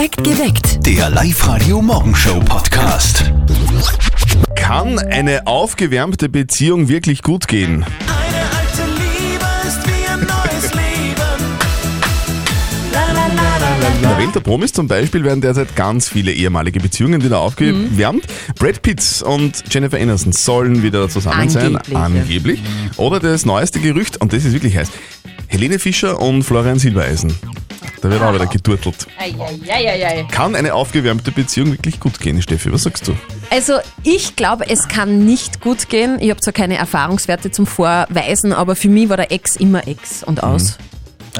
Perfekt geweckt. Der Live-Radio Morgenshow Podcast. Kann eine aufgewärmte Beziehung wirklich gut gehen? Eine alte Liebe ist wie ein neues Leben. In der Welt der Promis zum Beispiel werden derzeit ganz viele ehemalige Beziehungen wieder aufgewärmt. Brad Pitt und Jennifer Aniston sollen wieder zusammen sein, Angeblich, ja. angeblich. Oder das neueste Gerücht, und das ist wirklich heiß, Helene Fischer und Florian Silbereisen. Da wird auch wieder geturtelt. Eieieiei. Kann eine aufgewärmte Beziehung wirklich gut gehen, Steffi? Was sagst du? Also ich glaube, es kann nicht gut gehen. Ich habe zwar keine Erfahrungswerte zum Vorweisen, aber für mich war der Ex immer Ex und aus.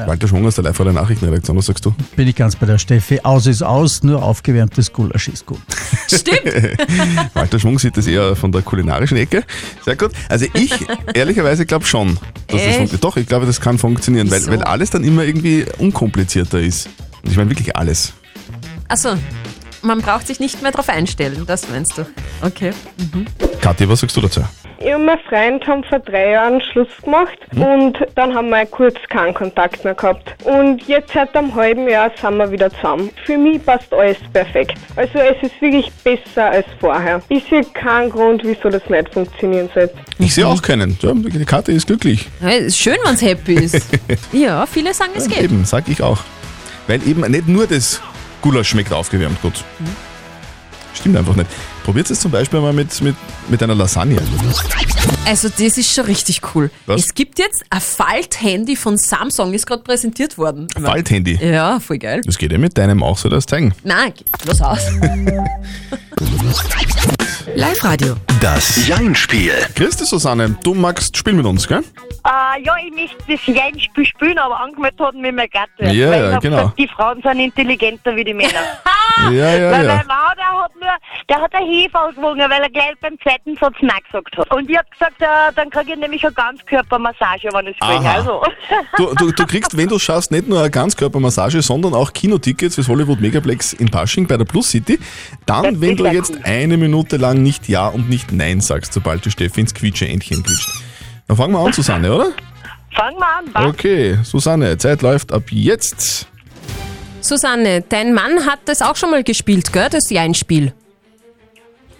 Walter Schwung aus der live der Nachrichtenredaktion, was sagst du? Bin ich ganz bei der Steffi. Aus ist aus, nur aufgewärmtes Gulasch ist gut. Stimmt. Walter Schwung sieht das eher von der kulinarischen Ecke. Sehr gut. Also ich ehrlicherweise glaube schon, dass das Echt? funktioniert. Doch, ich glaube, das kann funktionieren, weil, weil alles dann immer irgendwie unkomplizierter ist. Und ich meine wirklich alles. Also, man braucht sich nicht mehr darauf einstellen, das meinst du. Okay. Kathi, was sagst du dazu? Ich und mein Freund haben vor drei Jahren Schluss gemacht und dann haben wir kurz keinen Kontakt mehr gehabt. Und jetzt seit einem halben Jahr sind wir wieder zusammen. Für mich passt alles perfekt. Also es ist wirklich besser als vorher. Ich sehe keinen Grund, wieso das nicht funktionieren sollte. Ich sehe auch keinen. Ja, die Kathi ist glücklich. Ja, ist schön, wenn es happy ist. ja, viele sagen, es geht. Eben, sag ich auch. Weil eben nicht nur das Gulasch schmeckt aufgewärmt gut. Mhm. Stimmt einfach nicht. Probiert es zum Beispiel mal mit, mit, mit einer Lasagne. Also das ist schon richtig cool. Was? Es gibt jetzt ein Falthandy von Samsung, ist gerade präsentiert worden. Falthandy. Ja, voll geil. Das geht ja mit deinem auch so, das zeigen. Nein, los aus. Live-Radio. Das Jein-Spiel. Christi Susanne, du magst spielen mit uns, gell? Äh, ja, ich möchte das Jein-Spiel spielen, aber angemeldet hat mich mein Gatte. Ja, hab genau. Gesagt, die Frauen sind intelligenter wie die Männer. Ja, ja, weil ja. mein Mann, der hat nur, der hat eine Hefe ausgewogen, weil er gleich beim zweiten Satz Nein gesagt hat. Und ich hab gesagt, äh, dann krieg ich nämlich eine Ganzkörpermassage, wenn ich springe. Aha. Also. Du, du, du kriegst, wenn du schaffst, nicht nur eine Ganzkörpermassage, sondern auch Kinotickets fürs Hollywood Megaplex in Pasching bei der Plus City. Dann, Das wenn du ja jetzt cool. eine Minute lang nicht Ja und nicht Nein sagst, sobald die Steffi ins Quietsche-Entchen quietscht. Dann fangen wir an, Susanne, oder? Fangen wir an, was? Okay, Susanne, Zeit läuft ab jetzt. Susanne, dein Mann hat das auch schon mal gespielt, gell? Das Jein-Spiel.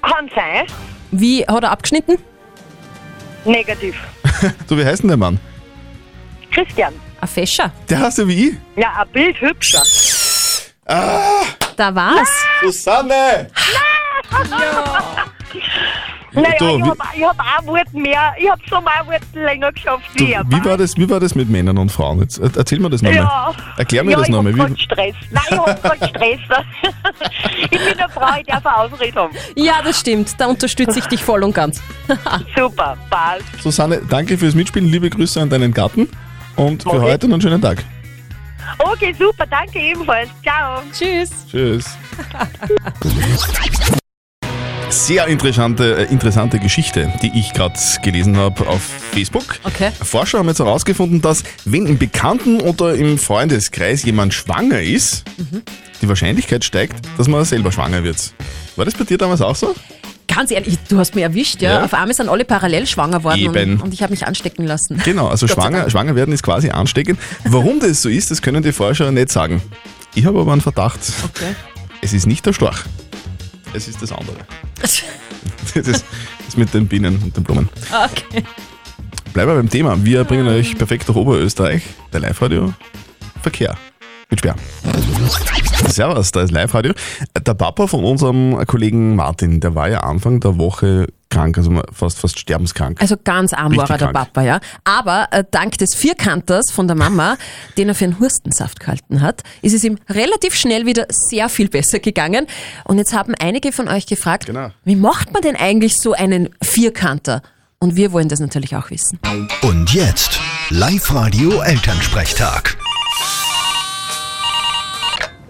Kann sein. Wie hat er abgeschnitten? Negativ. Du, wie heißt denn der Mann? Christian. Ein Fescher. Der heißt ja wie ich. Ja, ein Bild hübscher. Da war's. Susanne! Naja, Du, ich wie- hab, ich hab ein Wort mehr, ich hab so ein Wort länger geschafft Du, wie er. wie, war das, wie war das mit Männern und Frauen? Jetzt, er- erzähl mir das nochmal. Ja. Erklär mir ja, das ich nochmal. Hab grad Wie, Stress. Nein, ich hab grad Stress. ich bin eine Frau, ich darf eine Ausrede haben. Ja, das stimmt. Da unterstütze ich dich voll und ganz. Super, passt. Susanne, danke fürs Mitspielen. Liebe Grüße an deinen Garten. Und für Okay. heute noch einen schönen Tag. Okay, super, danke ebenfalls. Ciao. Tschüss. Tschüss. Sehr interessante, äh, interessante Geschichte, die ich gerade gelesen habe auf Facebook. Okay. Forscher haben jetzt herausgefunden, dass wenn im Bekannten- oder im Freundeskreis jemand schwanger ist, die Wahrscheinlichkeit steigt, dass man selber schwanger wird. War das bei dir damals auch so? Ganz ehrlich, du hast mir erwischt, ja. Ja. Auf einmal sind alle parallel schwanger worden und, und ich habe mich anstecken lassen. Genau, also schwanger, schwanger werden ist quasi ansteckend. Warum das so ist, das können die Forscher nicht sagen. Ich habe aber einen Verdacht. Okay. Es ist nicht der Storch. Es ist das andere. Das ist das mit den Bienen und den Blumen. Okay. Bleiben wir beim Thema. Wir bringen euch perfekt durch Oberösterreich. Der Live-Radio Verkehr. Mit Sperr. Servus, da ist Live-Radio. Der Papa von unserem Kollegen Martin, der war ja Anfang der Woche krank, also fast, fast sterbenskrank. Also ganz arm war er, der. Papa, ja. Aber äh, dank des Vierkanters von der Mama, den er für einen Hurstensaft gehalten hat, ist es ihm relativ schnell wieder sehr viel besser gegangen. Und jetzt haben einige von euch gefragt, Genau. wie macht man denn eigentlich so einen Vierkanter? Und wir wollen das natürlich auch wissen. Und jetzt Live-Radio Elternsprechtag.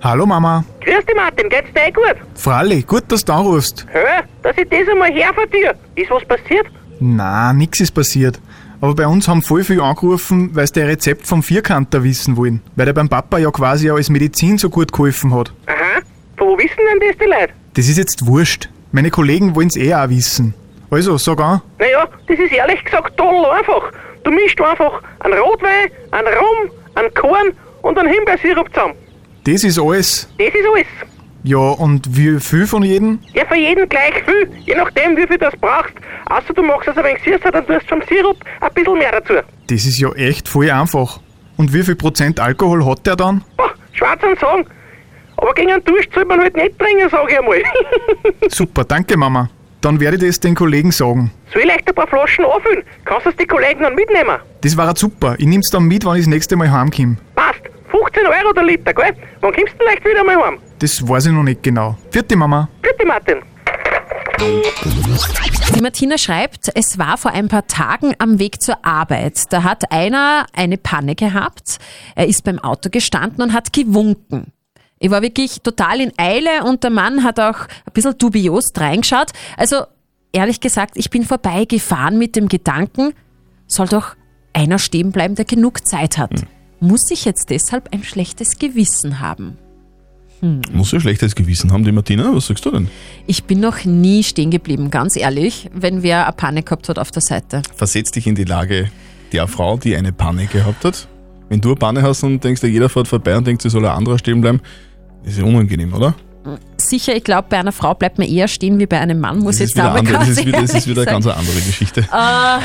Hallo Mama. Grüß dich, Martin, geht's dir eh gut? Fralli, gut, dass du anrufst. Hä? Dass ich das einmal her von dir. Ist was passiert? Na, nix ist passiert. Aber bei uns haben voll viel angerufen, weil sie der Rezept vom Vierkanter wissen wollen. Weil der beim Papa ja quasi auch als Medizin so gut geholfen hat. Aha. Von wo wissen denn das die Leute? Das ist jetzt wurscht. Meine Kollegen wollen's eh auch wissen. Also, sag an. Naja, das ist ehrlich gesagt toll einfach. Du mischst einfach einen Rotwein, einen Rum, einen Korn und einen Himbeersirup zusammen. Das ist alles. Das ist alles. Ja, und wie viel von jedem? Ja, für jeden gleich viel, je nachdem, wie viel das brauchst. Außer du machst es ein wenig süßer, dann tust du vom Sirup ein bisschen mehr dazu. Das ist ja echt voll einfach. Und wie viel Prozent Alkohol hat der dann? Boah, schwarz und sagen. Aber gegen einen Dusch soll man halt nicht trinken, sag ich einmal. Super, danke Mama. Dann werde ich das den Kollegen sagen. soll ich leicht ein paar Flaschen anfüllen? Kannst du es die Kollegen dann mitnehmen? Das war super. Ich nehm's dann mit, wenn ich das nächste Mal heimkomme. Passt. 15 Euro der Liter, gell? Wann kommst du denn leicht wieder mal heim? Das weiß ich noch nicht genau. Vierte Mama. Bitte, Martin. Die Martina schreibt, es war vor ein paar Tagen am Weg zur Arbeit. Da hat einer eine Panne gehabt. Er ist beim Auto gestanden und hat gewunken. Ich war wirklich total in Eile und der Mann hat auch ein bisschen dubios reingeschaut. Also ehrlich gesagt, ich bin vorbeigefahren mit dem Gedanken, soll doch einer stehen bleiben, der genug Zeit hat. Muss ich jetzt deshalb ein schlechtes Gewissen haben? Muss ja schlechtes Gewissen haben, die Martina. Was sagst du denn? Ich bin noch nie stehen geblieben, ganz ehrlich, wenn wer eine Panne gehabt hat auf der Seite. Versetz dich in die Lage der Frau, die eine Panne gehabt hat. Wenn du eine Panne hast und denkst, jeder fährt vorbei und denkt, sie soll ein anderer stehen bleiben, ist ja unangenehm, oder? Sicher, ich glaube, bei einer Frau bleibt man eher stehen wie bei einem Mann, muss Das ich jetzt andere, das ist wieder, das ist wieder eine ganz andere Geschichte. Ah,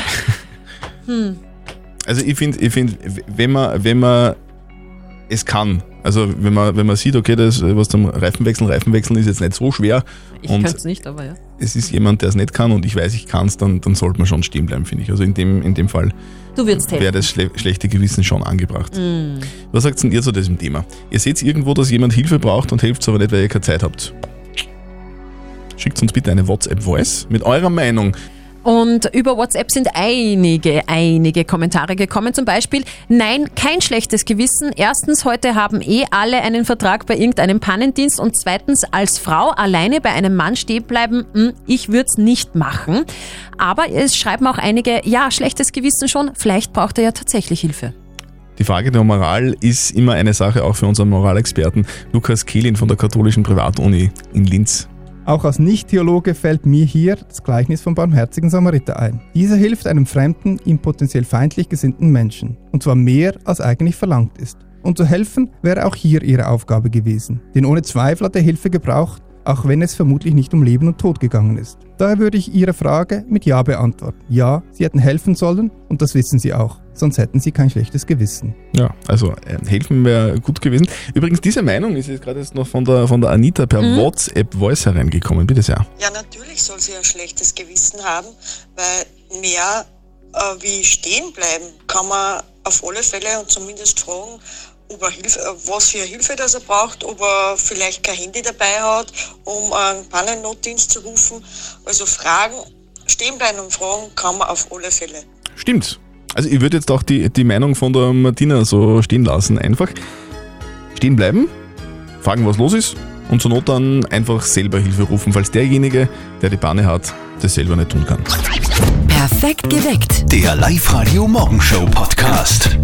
Also ich finde, ich find, wenn man, wenn man es kann, also wenn man, wenn man sieht, okay, das was zum Reifenwechseln, Reifenwechseln ist jetzt nicht so schwer ich könnte es nicht, aber ja. es ist jemand, der es nicht kann und ich weiß, ich kann es, dann, dann sollte man schon stehen bleiben, finde ich. Also in dem, in dem Fall wäre das schle schlechte Gewissen schon angebracht. Mm. Was sagt denn ihr zu diesem Thema? Ihr seht irgendwo, dass jemand Hilfe braucht und helft aber nicht, weil ihr keine Zeit habt. Schickt uns bitte eine WhatsApp-Voice mit eurer Meinung. Und über WhatsApp sind einige, einige Kommentare gekommen. Zum Beispiel, nein, kein schlechtes Gewissen. Erstens, heute haben eh alle einen Vertrag bei irgendeinem Pannendienst. Und zweitens, als Frau alleine bei einem Mann stehen bleiben, hm, ich würde es nicht machen. Aber es schreiben auch einige, ja, schlechtes Gewissen schon, vielleicht braucht er ja tatsächlich Hilfe. Die Frage der Moral ist immer eine Sache auch für unseren Moralexperten Lukas Kehlin von der katholischen Privatuni in Linz. Auch als Nicht-Theologe fällt mir hier das Gleichnis vom barmherzigen Samariter ein. Dieser hilft einem fremden, ihm potenziell feindlich gesinnten Menschen. Und zwar mehr, als eigentlich verlangt ist. Und zu helfen wäre auch hier ihre Aufgabe gewesen. Denn ohne Zweifel hat er Hilfe gebraucht, auch wenn es vermutlich nicht um Leben und Tod gegangen ist. Daher würde ich Ihre Frage mit Ja beantworten. Ja, Sie hätten helfen sollen und das wissen Sie auch. Sonst hätten Sie kein schlechtes Gewissen. Ja, also äh, helfen wäre gut gewesen. Übrigens, diese Meinung ist jetzt gerade jetzt noch von der, von der Anita per WhatsApp-Voice hereingekommen. Bitte sehr. Ja, natürlich soll sie ein schlechtes Gewissen haben, weil mehr äh, wie stehen bleiben kann man auf alle Fälle und zumindest fragen, ob er Hilfe, äh, was für Hilfe das er braucht, ob er vielleicht kein Handy dabei hat, um einen Pannennotdienst zu rufen. Also Fragen, stehen bleiben und fragen kann man auf alle Fälle. Stimmt. Also ich würde jetzt auch die, die Meinung von der Martina so stehen lassen. Einfach stehen bleiben, fragen, was los ist und zur Not dann einfach selber Hilfe rufen, falls derjenige, der die Panne hat, das selber nicht tun kann. Perfekt geweckt. Der Live-Radio Morgenshow Podcast.